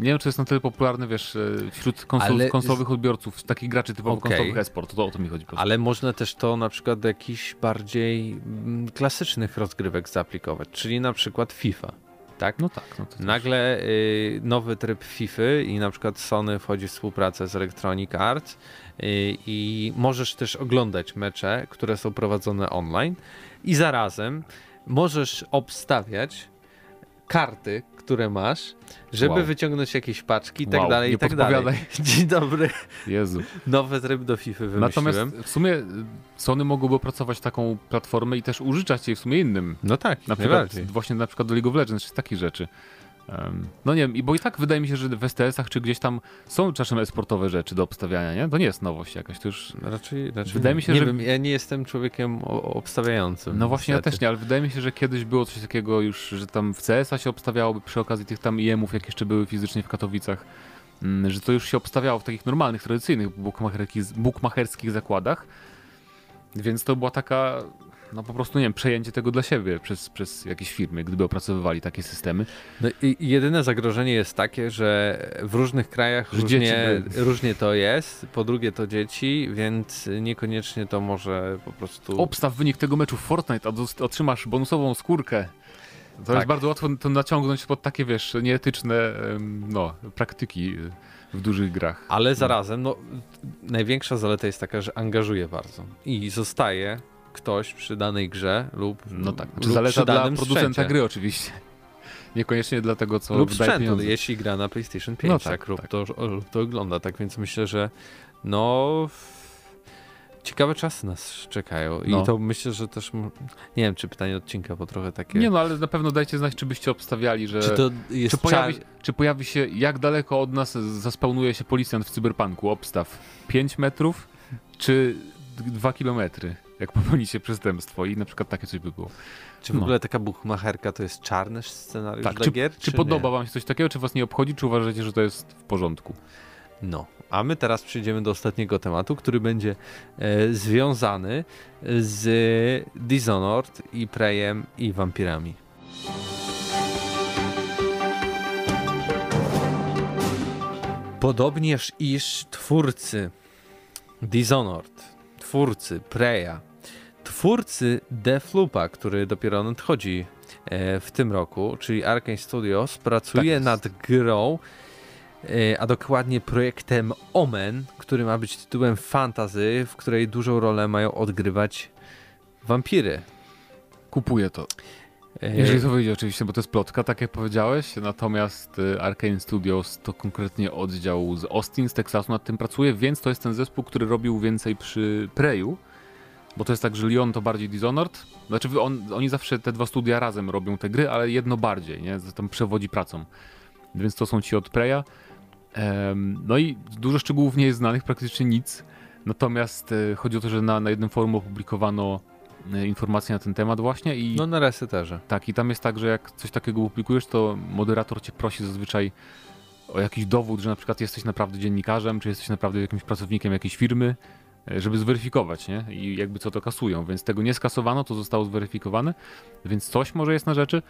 nie wiem, czy jest na tyle popularny, wiesz, e, wśród konsol, Ale... konsolowych odbiorców, takich graczy typowo okay. konsolowych esport, to o to mi chodzi. Ale można też to na przykład do jakichś bardziej mm, klasycznych rozgrywek zaaplikować, czyli na przykład FIFA. Tak? No tak. No Nagle y, nowy tryb FIFA i na przykład Sony wchodzi w współpracę z Electronic Arts y, i możesz też oglądać mecze, które są prowadzone online i zarazem możesz obstawiać karty, które masz, żeby wow. wyciągnąć jakieś paczki i tak wow, dalej, i tak dalej. Dzień dobry. Jezu. Nowy tryb do FIFA wymyśliłem. Natomiast w sumie Sony mogłoby opracować taką platformę i też użyczać jej w sumie innym. No tak, na przykład właśnie na przykład do League of Legends, czy takich rzeczy. No nie wiem, bo i tak wydaje mi się, że w STS-ach czy gdzieś tam są czasem esportowe rzeczy do obstawiania, nie? To nie jest nowość jakaś, to już... Raczej, raczej wydaje mi się, nie że... wiem, ja nie jestem człowiekiem obstawiającym. No właśnie, niestety. ja też nie, ale wydaje mi się, że kiedyś było coś takiego już, że tam w CS-a się obstawiałoby przy okazji tych tam IEM-ów, jak jeszcze były fizycznie w Katowicach, mm, że to już się obstawiało w takich normalnych, tradycyjnych bookmacherskich zakładach, więc to była taka no po prostu, nie wiem, przejęcie tego dla siebie przez, przez jakieś firmy, gdyby opracowywali takie systemy. No i jedyne zagrożenie jest takie, że w różnych krajach różnie, różnie to jest, po drugie to dzieci, więc niekoniecznie to może po prostu... Obstaw wynik tego meczu w Fortnite, a otrzymasz bonusową skórkę. To tak. jest bardzo łatwo to naciągnąć pod takie, wiesz, nieetyczne no, praktyki w dużych grach. Ale no. zarazem, no, największa zaleta jest taka, że angażuje bardzo i zostaje ktoś przy danej grze lub No tak, czy zależy dla producenta sprzęcie. gry oczywiście. Niekoniecznie dla tego, co lub sprzętu, pieniądze. jeśli gra na PlayStation 5, no tak, tak, lub, tak. To, to ogląda, tak więc myślę, że no ciekawe czasy nas czekają i no. to myślę, że też nie wiem, czy pytanie odcinka, bo trochę takie... Nie no, ale na pewno dajcie znać, czy byście obstawiali, że... Czy, to jest czy, pojawi, czy pojawi się, jak daleko od nas zaspełnuje się policjant w cyberpunku, obstaw 5 metrów, czy 2 kilometry? Jak popełnicie przestępstwo i na przykład takie coś by było. Czy w no. ogóle taka buchmacherka to jest czarny scenariusz tak, dla czy, gier? Czy, czy podoba wam się coś takiego, czy was nie obchodzi, czy uważacie, że to jest w porządku? No, a my teraz przejdziemy do ostatniego tematu, który będzie e, związany z Dishonored i Preyem i wampirami. Podobnież iż twórcy Dishonored, twórcy Preya twórcy Deathloopa, który dopiero nadchodzi e, w tym roku, czyli Arkane Studios, pracuje tak nad grą, e, a dokładnie projektem Omen, który ma być tytułem fantazy, w której dużą rolę mają odgrywać wampiry. Kupuję to. E, Jeżeli to wyjdzie oczywiście, bo to jest plotka, tak jak powiedziałeś, natomiast Arkane Studios to konkretnie oddział z Austin, z Teksasu nad tym pracuje, więc to jest ten zespół, który robił więcej przy Preju, bo to jest tak, że Lyon to bardziej Dishonored. Znaczy on, oni zawsze te dwa studia razem robią te gry, ale jedno bardziej, nie? Tam przewodzi pracą. Więc to są ci od Preya. Um, no i dużo szczegółów nie jest znanych, praktycznie nic. Natomiast e, chodzi o to, że na, na jednym forum opublikowano e, informacje na ten temat właśnie i... No na reseterze. Tak, i tam jest tak, że jak coś takiego publikujesz, to moderator cię prosi zazwyczaj o jakiś dowód, że na przykład jesteś naprawdę dziennikarzem, czy jesteś naprawdę jakimś pracownikiem jakiejś firmy, żeby zweryfikować, nie? I jakby co to kasują, więc tego nie skasowano, to zostało zweryfikowane, więc coś może jest na rzeczy,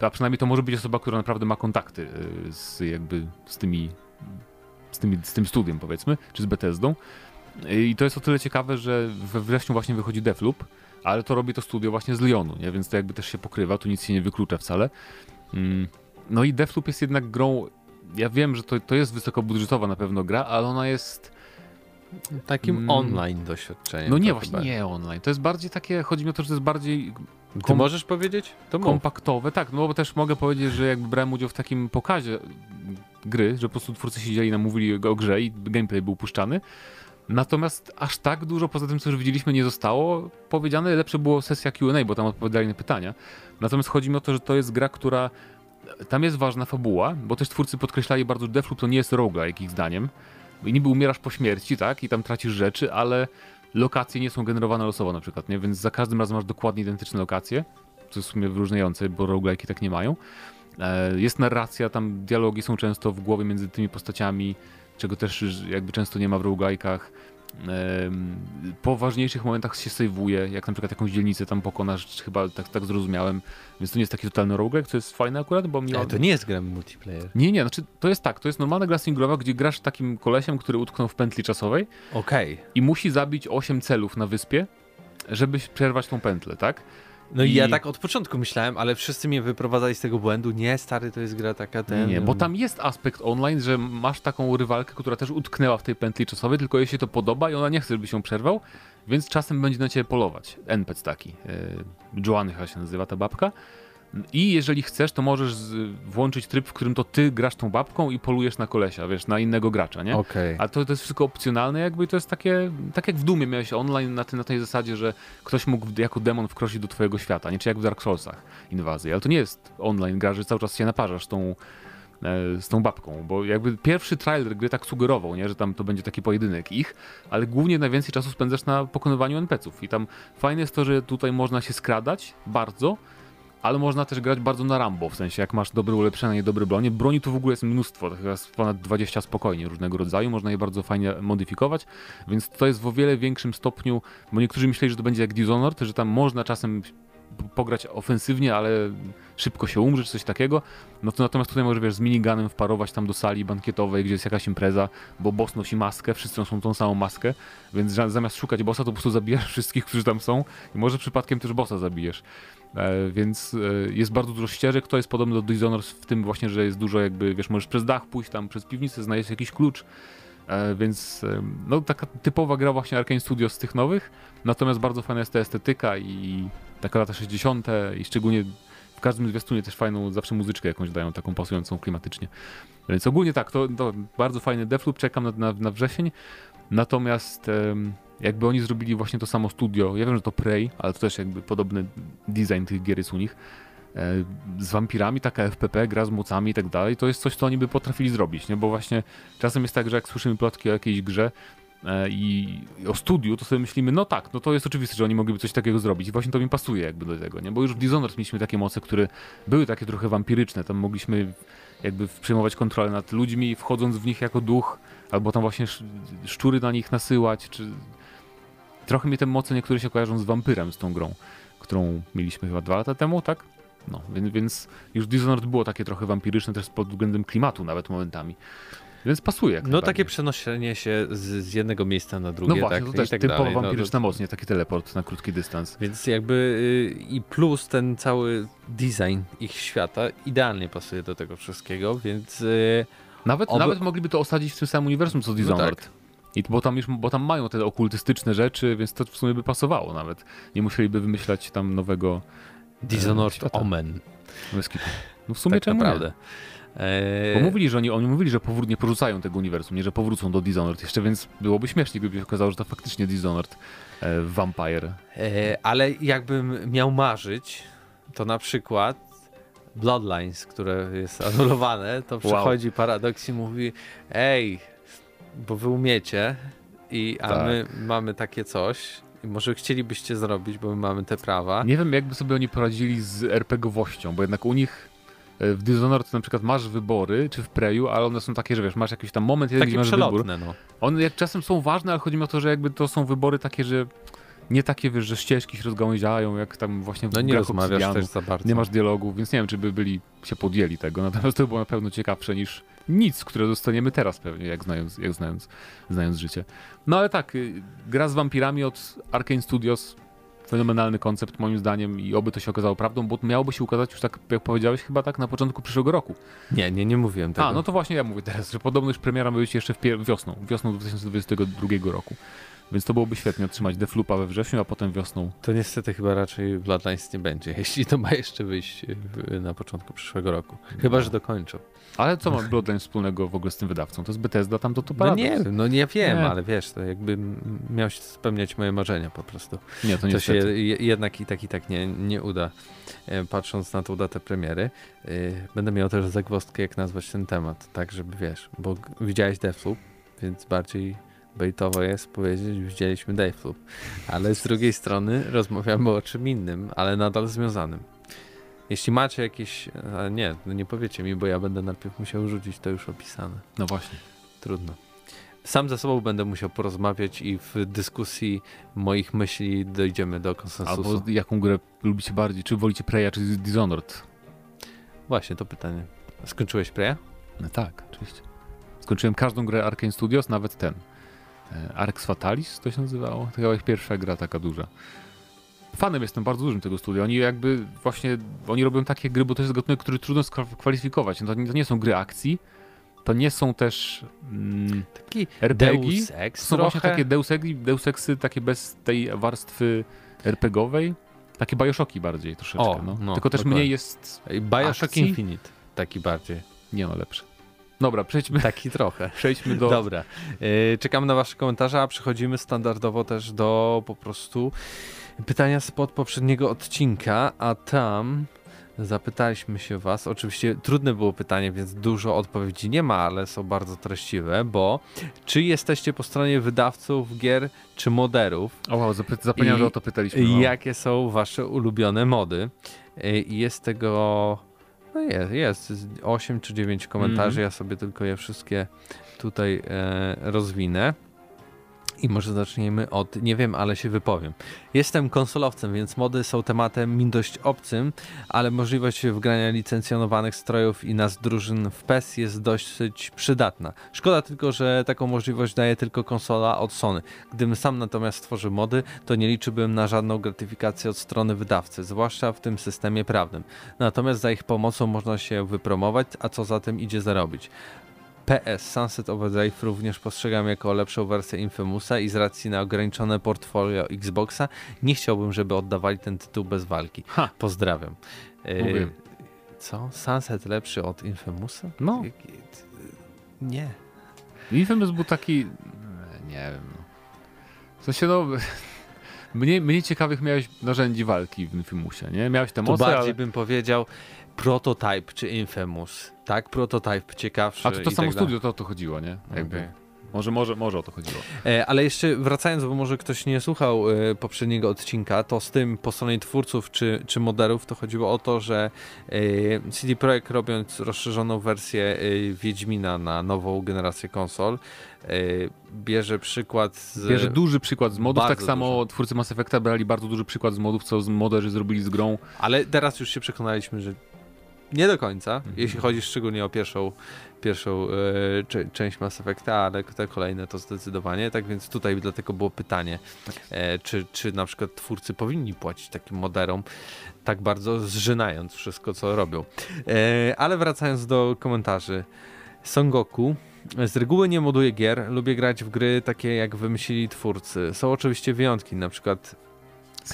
a przynajmniej to może być osoba, która naprawdę ma kontakty e, z jakby z tymi, z, tymi, z tym studiem powiedzmy, czy z Bethesdą. E, I to jest o tyle ciekawe, że we wrześniu właśnie wychodzi Defloop, ale to robi to studio właśnie z Lyonu, nie? więc to jakby też się pokrywa, tu nic się nie wyklucza wcale. Mm, no i Defloop jest jednak grą, ja wiem, że to, to jest wysokobudżetowa na pewno gra, ale ona jest Takim mm. online doświadczeniem. No nie, właśnie chyba. nie online. To jest bardziej takie, chodzi mi o to, że to jest bardziej... Ty możesz powiedzieć? To kompaktowe, tak, no bo też mogę powiedzieć, że jakby brałem udział w takim pokazie gry, że po prostu twórcy siedzieli, nam mówili o grze i gameplay był puszczany. Natomiast aż tak dużo poza tym, co już widzieliśmy, nie zostało powiedziane. Lepsze było sesja QA, bo tam odpowiadali na pytania. Natomiast chodzi mi o to, że to jest gra, która. Tam jest ważna fabuła, bo też twórcy podkreślali bardzo, że Deathloop to nie jest roguelike ich zdaniem. Niby umierasz po śmierci, tak? I tam tracisz rzeczy, ale lokacje nie są generowane losowo na przykład, nie? Więc za każdym razem masz dokładnie identyczne lokacje, co jest w sumie wyróżniające, bo roguelike tak nie mają. E, jest narracja, tam dialogi są często w głowie między tymi postaciami, czego też jakby często nie ma w roguelike'ach. Po ważniejszych momentach się sejwuje, jak na przykład jakąś dzielnicę tam pokonasz, chyba tak, tak zrozumiałem, więc to nie jest taki totalny roguelike, co jest fajne akurat, bo mi... Ale to nie jest gra multiplayer. Nie, nie, znaczy to jest tak, to jest normalna gra singlowa, gdzie grasz takim kolesiem, który utknął w pętli czasowej Okej. Okay. i musi zabić 8 celów na wyspie, żeby przerwać tą pętlę, tak? No i ja tak od początku myślałem, ale wszyscy mnie wyprowadzali z tego błędu. Nie, stary, to jest gra taka ten... Nie, bo tam jest aspekt online, że masz taką rywalkę, która też utknęła w tej pętli czasowej, tylko jej się to podoba i ona nie chce, żeby się przerwał, więc czasem będzie na ciebie polować. NPC taki. Yy, Joanny chyba się nazywa ta babka. I jeżeli chcesz, to możesz włączyć tryb, w którym to ty grasz tą babką i polujesz na kolesia, wiesz, na innego gracza, nie? Okay. A to, to jest wszystko opcjonalne jakby to jest takie, tak jak w Dumie miałeś online na, ty, na tej zasadzie, że ktoś mógł jako demon wkroczyć do twojego świata, nie? Czy jak w Dark Soulsach inwazji, ale to nie jest online gra, że cały czas się naparzasz tą, e, z tą babką, bo jakby pierwszy trailer gry tak sugerował, nie, że tam to będzie taki pojedynek ich, ale głównie najwięcej czasu spędzasz na pokonywaniu NPC-ów i tam fajne jest to, że tutaj można się skradać bardzo, ale można też grać bardzo na Rambo, w sensie jak masz dobre ulepszenia i dobre bronie. Broni tu w ogóle jest mnóstwo, tak jest ponad 20 spokojnie różnego rodzaju, można je bardzo fajnie modyfikować, więc to jest w o wiele większym stopniu, bo niektórzy myśleli, że to będzie jak Dishonored, że tam można czasem pograć ofensywnie, ale szybko się umrze, czy coś takiego, no to natomiast tutaj możesz wiesz, z miniganem wparować tam do sali bankietowej, gdzie jest jakaś impreza, bo boss nosi maskę, wszyscy noszą tą samą maskę, więc zamiast szukać bossa, to po prostu zabijasz wszystkich, którzy tam są. I może przypadkiem też bossa zabijesz. E, więc e, jest bardzo dużo ścieżek, to jest podobne do Dishonored w tym właśnie, że jest dużo jakby, wiesz, możesz przez dach pójść tam, przez piwnicę, znaleźć jakiś klucz, e, więc no taka typowa gra właśnie Arkane Studios z tych nowych, natomiast bardzo fajna jest ta estetyka i taka lata 60. i szczególnie w każdym zwiastunie też fajną zawsze muzyczkę jakąś dają, taką pasującą klimatycznie. Więc ogólnie tak, to, to bardzo fajny Deathloop, czekam na, na, na wrzesień, natomiast jakby oni zrobili właśnie to samo studio, ja wiem, że to Prey, ale to też jakby podobny design tych gier jest u nich, e, z wampirami, taka FPP, gra z mocami i tak dalej, to jest coś, co oni by potrafili zrobić, nie? Bo właśnie czasem jest tak, że jak słyszymy plotki o jakiejś grze i o studiu, to sobie myślimy, no tak, no to jest oczywiste, że oni mogliby coś takiego zrobić i właśnie to mi pasuje jakby do tego, nie? Bo już w Dishonored mieliśmy takie moce, które były takie trochę wampiryczne, tam mogliśmy jakby przejmować kontrolę nad ludźmi, wchodząc w nich jako duch, albo tam właśnie szczury na nich nasyłać, czy trochę mi te moce niektóre się kojarzą z Wampyrem, z tą grą, którą mieliśmy chyba dwa lata temu, tak? No, więc, więc już Dishonored było takie trochę wampiryczne też pod względem klimatu nawet momentami. Więc pasuje. No takie przenoszenie się z, z, jednego miejsca na drugie. No właśnie, tak, to też tak typowo no wampiryczna no, moc, nie taki teleport na krótki dystans. Więc jakby y, i plus ten cały design ich świata idealnie pasuje do tego wszystkiego, więc... Y, nawet, nawet mogliby to osadzić w tym samym uniwersum co Dishonored. No tak. I bo tam już, bo tam mają te okultystyczne rzeczy, więc to w sumie by pasowało nawet. Nie musieliby wymyślać tam nowego e, Dishonored e, Omen. No w sumie tak czemu naprawdę. Bo mówili, że oni, oni mówili, że powrót nie porzucają tego uniwersum, nie, że powrócą do Dishonored jeszcze, więc byłoby śmiesznie, gdyby się okazało, że to faktycznie Dishonored e, Vampire. E, ale jakbym miał marzyć, to na przykład Bloodlines, które jest anulowane, to przychodzi wow. Paradox i mówi ej, bo wy umiecie, i, a tak. my mamy takie coś. I może chcielibyście zrobić, bo my mamy te prawa. Nie wiem, jakby sobie oni poradzili z RPGowością, bo jednak u nich w Dishonored na przykład masz wybory, czy w Preju, ale one są takie, że wiesz, masz jakiś tam moment, jeden, gdzie masz wybór. No. One jak czasem są ważne, ale chodzi mi o to, że jakby to są wybory takie, że nie takie, wiesz, że ścieżki się rozgałęziają, jak tam właśnie w No nie rozmawiasz też za bardzo. Nie masz dialogów, więc nie wiem, czy by byli, się podjęli tego, natomiast to było na pewno ciekawsze niż nic, które dostaniemy teraz pewnie, jak znając, jak znając, znając życie. No ale tak, y, gra z wampirami od Arkane Studios, fenomenalny koncept moim zdaniem i oby to się okazało prawdą, bo miałoby się ukazać już tak, jak powiedziałeś, chyba tak na początku przyszłego roku. Nie, nie, nie mówiłem tego. A, no to właśnie ja mówię teraz, że podobno już premiera ma być jeszcze w wiosną, wiosną 2022 roku. Więc to byłoby świetnie otrzymać Defloopa we wrześniu, a potem wiosną. To niestety chyba raczej Bloodlines nie będzie, jeśli to ma jeszcze wyjść na początku przyszłego roku. Chyba, że dokończą. Ale co ma Bloodlines wspólnego w ogóle z tym wydawcą? To jest Bethesda, tam to to No nie wiem, no nie wiem, nie. ale wiesz, to jakby miał się spełniać moje marzenia po prostu. Nie, to, to się jednak i tak i tak nie, nie uda, e, patrząc na tą datę premiery. E, będę miał też zagwozdkę, jak nazwać ten temat, tak żeby wiesz, bo widziałeś Deathloop, więc bardziej bejtowo jest powiedzieć, widzieliśmy Deathloop, ale z drugiej strony rozmawiamy o czym innym, ale nadal związanym. Jeśli macie jakieś. Nie, no nie powiecie mi, bo ja będę najpierw musiał rzucić to już opisane. No właśnie. Trudno. Sam ze sobą będę musiał porozmawiać i w dyskusji moich myśli dojdziemy do konsensusu. Albo jaką grę lubicie bardziej? Czy wolicie Preya, czy Dishonored? Właśnie, to pytanie. Skończyłeś Preya? No tak, oczywiście. Skończyłem każdą grę Arkane Studios, nawet ten. E, Arx Fatalis to się nazywało? To chyba ich pierwsza gra taka duża fanem jestem bardzo dużym tego studia. Oni jakby właśnie, oni robią takie gry, bo to jest gatunek, który trudno skwalifikować. To nie, to nie są gry akcji, to nie są też mm, taki RPG. Deus Ex są trochę. właśnie takie Deus, Exy, Deus Exy, takie bez tej warstwy RPGowej. Takie Bioshocki bardziej troszeczkę. O, no. no. Tylko też mniej jest Bioshock akcji. Infinite taki bardziej. Nie no, lepszy. Dobra, przejdźmy. Taki trochę. Przejdźmy do. Dobra. Yy, czekamy na Wasze komentarze, a przechodzimy standardowo też do po prostu pytania spod poprzedniego odcinka, a tam zapytaliśmy się was, oczywiście trudne było pytanie, więc dużo odpowiedzi nie ma, ale są bardzo treściwe, bo czy jesteście po stronie wydawców gier, czy moderów? O wow, zapomniałem, że o to pytaliśmy. No. Jakie są wasze ulubione mody? I jest tego... No jest, jest 8 czy 9 komentarzy, mm. ja sobie tylko je wszystkie tutaj e, rozwinę. I może zaczniemy od, nie wiem, ale się wypowiem. Jestem konsolowcem, więc mody są tematem mi dość obcym, ale możliwość wgrania licencjonowanych strojów i nas drużyn w PES jest dosyć przydatna. Szkoda tylko, że taką możliwość daje tylko konsola od Sony. Gdybym sam natomiast stworzył mody, to nie liczyłbym na żadną gratyfikację od strony wydawcy, zwłaszcza w tym systemie prawnym. Natomiast za ich pomocą można się wypromować, a co za tym idzie zarobić. PS Sunset Overdrive również postrzegam jako lepszą wersję Infamousa i z racji na ograniczone portfolio Xboxa nie chciałbym, żeby oddawali ten tytuł bez walki. Ha. Pozdrawiam. Mówię. Co? Sunset lepszy od Infamousa? No. Nie. Infamous był taki... Nie wiem. W sensie no... Mniej, mniej ciekawych miałeś narzędzi walki w Infamousie, nie? Miałeś te moce, To bardziej ale... bym powiedział Prototype czy Infamous. Tak, Prototype ciekawszy. A to to samo tak studio to o to chodziło, nie? Jakby. Okay. Może, może, może o to chodziło. E, ale jeszcze wracając, bo może ktoś nie słuchał e, poprzedniego odcinka, to z tym po stronie twórców czy, czy modelów to chodziło o to, że e, CD Projekt robiąc rozszerzoną wersję e, Wiedźmina na nową generację konsol, e, bierze przykład z... Bierze duży przykład z modów, tak samo twórcy Mass Effecta brali bardzo duży przykład z modów, co moderzy zrobili z grą. Ale teraz już się przekonaliśmy, że nie do końca, mhm. jeśli chodzi szczególnie o pierwszą, pierwszą e, część Mass Effecta, ale te kolejne to zdecydowanie. Tak więc tutaj dlatego było pytanie, e, czy, czy na przykład twórcy powinni płacić takim moderom, tak bardzo zżynając wszystko, co robią. E, ale wracając do komentarzy. Son Goku z reguły nie moduję gier, lubię grać w gry takie jak wymyślili twórcy. Są oczywiście wyjątki, na przykład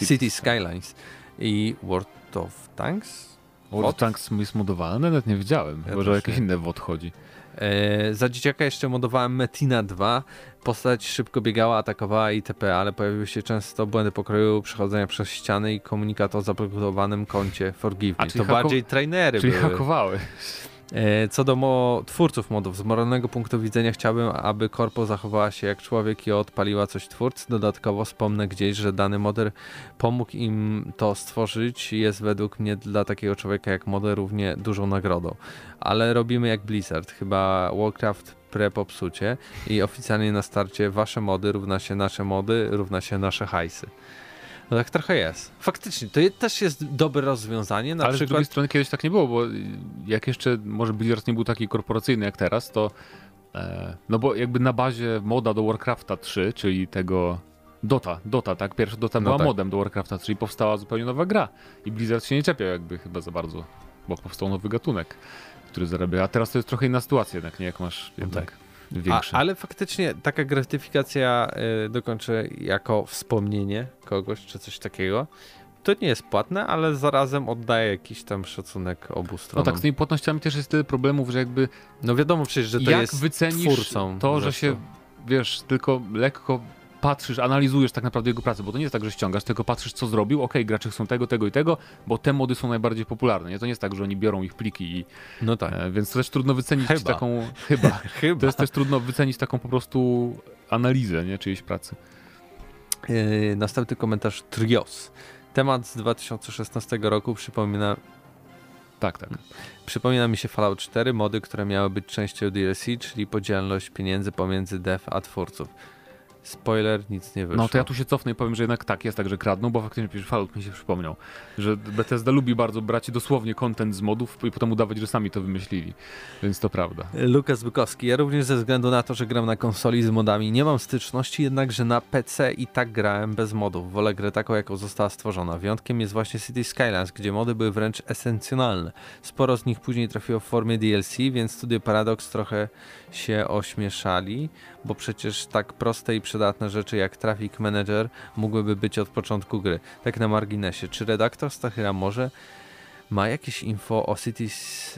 City Skylines i World of Tanks World Tanks jest modowany? Nawet nie wiedziałem. Ja Może jakieś inne WOD chodzi. E, za dzieciaka jeszcze modowałem Metina 2. Postać szybko biegała, atakowała itp., ale pojawiły się często błędy pokroju przechodzenia przez ściany i komunikat o zablokowanym koncie Forgive Me. To bardziej trainery czyli były. hakowały. E, co do mo twórców modów, z moralnego punktu widzenia chciałbym, aby korpo zachowała się jak człowiek i odpaliła coś twórcy. Dodatkowo wspomnę gdzieś, że dany model pomógł im to stworzyć. Jest według mnie dla takiego człowieka jak model równie dużą nagrodą. Ale robimy jak Blizzard. Chyba Warcraft pre popsucie i oficjalnie na starcie wasze mody równa się nasze mody, równa się nasze hajsy. No tak trochę jest. Faktycznie, to też jest dobre rozwiązanie. Na Ale przykład... z drugiej strony kiedyś tak nie było, bo jak jeszcze może Blizzard nie był taki korporacyjny jak teraz, to e, no bo jakby na bazie moda do Warcrafta 3, czyli tego Dota, Dota, tak? Pierwsza Dota no była tak. modem do Warcrafta 3 i powstała zupełnie nowa gra. I Blizzard się nie czepiał jakby chyba za bardzo, bo powstał nowy gatunek, który zarabia. A teraz to jest trochę inna sytuacja jednak, nie? Jak masz no jednak... Tak. Większe. A, ale faktycznie taka gratyfikacja, y, dokończę jako wspomnienie kogoś czy coś takiego, to nie jest płatne, ale zarazem oddaje jakiś tam szacunek obu stronom. No tak, z tymi płatnościami też jest tyle problemów, że jakby No wiadomo przecież, że to jak jest wycenisz twórcą. to, że zresztą. się, wiesz, tylko lekko patrzysz, analizujesz tak naprawdę jego pracę, bo to nie jest tak, że ściągasz, tylko patrzysz, co zrobił, okej, gracze chcą tego, tego i tego, bo te mody są najbardziej popularne, nie? To nie jest tak, że oni biorą ich pliki i... No tak. E, więc to też trudno wycenić Chyba. taką... Chyba. Chyba. To jest też trudno wycenić taką po prostu analizę, nie? Czyjejś pracy. Yy, następny komentarz Trios. Temat z 2016 roku przypomina, Tak, tak. przypomina mi się Fallout 4, mody, które miały być częścią DLC, czyli podzielność pieniędzy pomiędzy dev a twórców. Spoiler, nic nie wyszło. No to ja tu się cofnę i powiem, że jednak tak jest, tak, że kradną, bo faktycznie przecież Fallout mi się przypomniał, że Bethesda lubi bardzo brać dosłownie content z modów i potem udawać, że sami to wymyślili, więc to prawda. Lukas Bykowski. Ja również ze względu na to, że gram na konsoli z modami, nie mam styczności, jednakże na PC i tak grałem bez modów. Wolę grę taką, jaką została stworzona. Wyjątkiem jest właśnie City Skylines, gdzie mody były wręcz esencjonalne. Sporo z nich później trafiło w formie DLC, więc Studio Paradox trochę się ośmieszali, bo przecież tak proste i przydatne rzeczy jak Traffic Manager mogłyby być od początku gry. Tak na marginesie. Czy redaktor Stachyra może ma jakieś info o City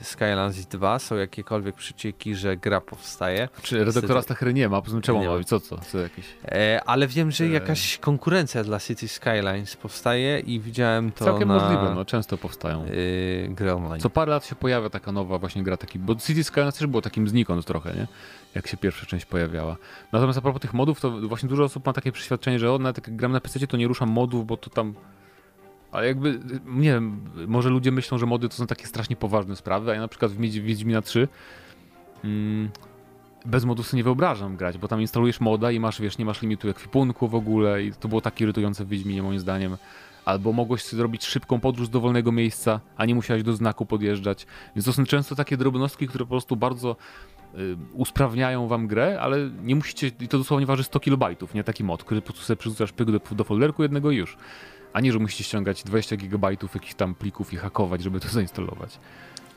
Skylines 2? Są jakiekolwiek przecieki, że gra powstaje? Czy redaktora Stachery nie ma, poza czemu Nie ma? ma. Co, co? Co jakieś... E, ale wiem, że E. jakaś konkurencja dla City Skylines powstaje i widziałem to Całkiem na możliwe, no często powstają. y, gry online. Co parę lat się pojawia taka nowa właśnie gra, taki, bo City Skylines też było takim znikąd trochę, nie? Jak się pierwsza część pojawiała. Natomiast a propos tych modów, to właśnie dużo osób ma takie przeświadczenie, że o, nawet jak gram na PC, to nie ruszam modów, bo to tam... Ale jakby, nie wiem, może ludzie myślą, że mody to są takie strasznie poważne sprawy, a ja na przykład w Wiedź- Wiedźmina 3 mm, bez modów sobie nie wyobrażam grać, bo tam instalujesz moda i masz, wiesz, nie masz limitu ekwipunku w ogóle i to było tak irytujące w Wiedźminie moim zdaniem. Albo mogłeś sobie zrobić szybką podróż do wolnego miejsca, a nie musiałeś do znaku podjeżdżać. Więc to są często takie drobnostki, które po prostu bardzo y, usprawniają wam grę, ale nie musicie, i to dosłownie waży 100 kilobajtów, nie taki mod, który po prostu sobie przerzucasz pyk do, do folderku jednego i już. A nie, że musicie ściągać 20 gigabajtów jakichś tam plików i hakować, żeby to zainstalować.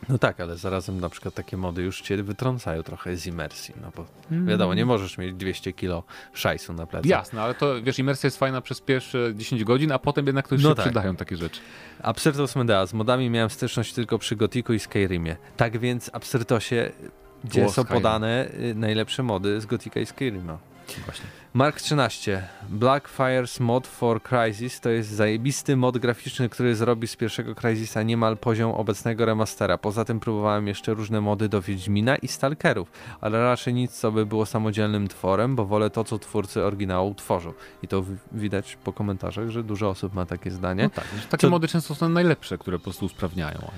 No tak, ale zarazem na przykład takie mody już cię wytrącają trochę z imersji, no bo wiadomo, nie możesz mieć 200 kilo szajsu na plecach. Jasne, ale to wiesz, imersja jest fajna przez pierwsze 10 godzin, a potem jednak to już No się tak. przydają takie rzeczy. Absyrtos Medea. Z modami miałem styczność tylko przy Gotiku i Skyrimie. Tak więc Absyrtosie, gdzie O, są podane y, najlepsze mody z Gotika i Skyrima. Właśnie. Mark 13. Blackfire's mod for Crysis to jest zajebisty mod graficzny, który zrobi z pierwszego Crysisa niemal poziom obecnego remastera. Poza tym próbowałem jeszcze różne mody do Wiedźmina i Stalkerów, ale raczej nic co by było samodzielnym tworem, bo wolę to, co twórcy oryginału tworzą. I to widać po komentarzach, że dużo osób ma takie zdanie. No tak, takie Co- mody często są najlepsze, które po prostu usprawniają.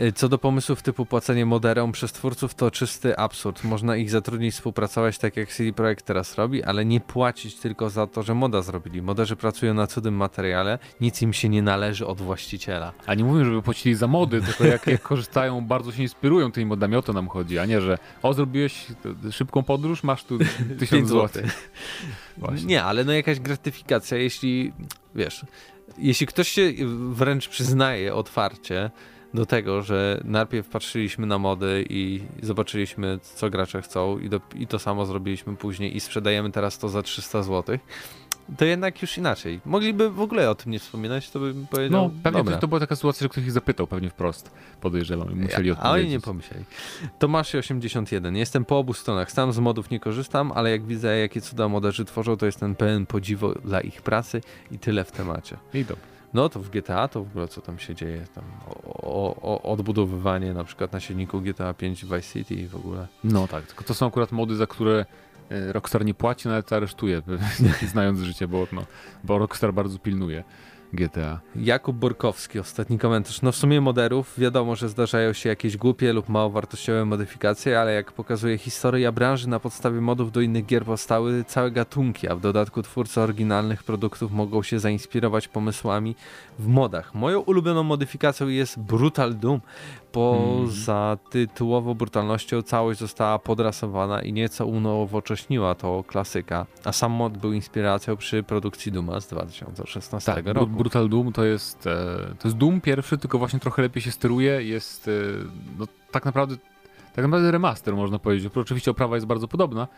Y, Co do pomysłów typu płacenie moderom przez twórców, to czysty absurd. Można ich zatrudnić, współpracować tak jak CD Projekt teraz robi, ale nie płacić tylko za to, że moda zrobili. Moderzy pracują na cudym materiale, nic im się nie należy od właściciela. A nie mówię, żeby płacili za mody, tylko jak, jak korzystają, bardzo się inspirują tymi modami, o to nam chodzi, a nie, że o, zrobiłeś szybką podróż, masz tu tysiąc złotych. Nie, ale no jakaś gratyfikacja, jeśli wiesz, jeśli ktoś się wręcz przyznaje otwarcie do tego, że najpierw patrzyliśmy na mody i zobaczyliśmy, co gracze chcą i, do, i to samo zrobiliśmy później i sprzedajemy teraz to za 300 zł, to jednak już inaczej. Mogliby w ogóle o tym nie wspominać, to bym powiedział, No, pewnie dobra. to, była taka sytuacja, że ktoś ich zapytał pewnie wprost, podejrzewam, i musieli a oni odpowiedzieć. nie pomyśleli. Tomasz81. Jestem po obu stronach. Sam z modów nie korzystam, ale jak widzę, jakie cuda moderzy tworzą, to jestem pełen podziwu dla ich pracy i tyle w temacie. I dobrze. No to w GTA to w ogóle co tam się dzieje? Tam o, o, odbudowywanie na przykład na silniku GTA 5 Vice City i w ogóle. No tak, tylko to są akurat mody, za które e, Rockstar nie płaci, nawet aresztuje, znając życie, bo, no, bo Rockstar bardzo pilnuje GTA. Jakub Borkowski, ostatni komentarz. No w sumie moderów wiadomo, że zdarzają się jakieś głupie lub mało wartościowe modyfikacje, ale jak pokazuje historia branży, na podstawie modów do innych gier powstały całe gatunki, a w dodatku twórcy oryginalnych produktów mogą się zainspirować pomysłami w modach. Moją ulubioną modyfikacją jest Brutal Doom. Poza tytułową brutalnością całość została podrasowana i nieco unowocześniła to klasyka, a sam mod był inspiracją przy produkcji Duma z 2016 Tak, roku. Bru- Brutal Doom to jest, e, to jest Doom pierwszy, tylko właśnie trochę lepiej się steruje, jest e, no, tak naprawdę tak naprawdę remaster, można powiedzieć. Oczywiście oprawa jest bardzo podobna,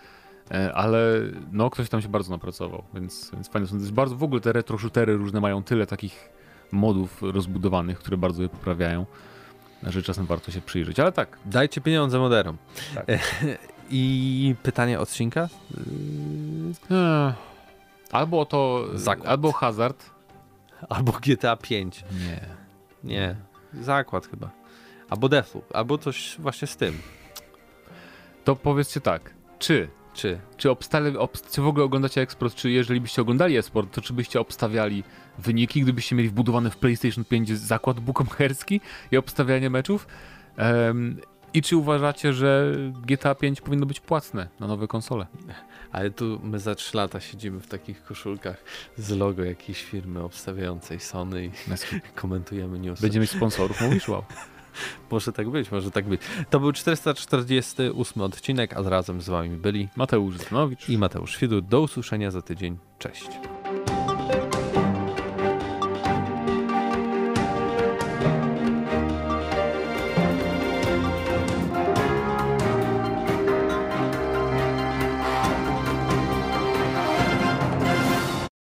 e, ale no ktoś tam się bardzo napracował, więc, więc fajne są. Bardzo, w ogóle te retro shootery różne mają tyle takich modów rozbudowanych, które bardzo je poprawiają, że czasem warto się przyjrzeć, ale tak. Dajcie pieniądze moderom. Tak. I pytanie odcinka? Eee, Albo to, Zakład. albo hazard. Albo GTA 5. Nie. Nie, zakład chyba. Albo Deathloop, albo coś właśnie z tym. To powiedzcie tak, czy Czy Czy, czy w ogóle oglądacie eksport, czy jeżeli byście oglądali esport, to czy byście obstawiali wyniki, gdybyście mieli wbudowany w PlayStation 5 zakład bukmacherski i obstawianie meczów? Em, I czy uważacie, że GTA 5 powinno być płatne na nowe konsole? Ale tu my za 3 lata siedzimy w takich koszulkach z logo jakiejś firmy obstawiającej Sony i komentujemy newsy. Będziemy mieć sponsorów, mówisz? Wow. Może tak być, może tak być. To był 448 odcinek, a razem z wami byli Mateusz Zdanowicz. i Mateusz Świdu. Do usłyszenia za tydzień. Cześć.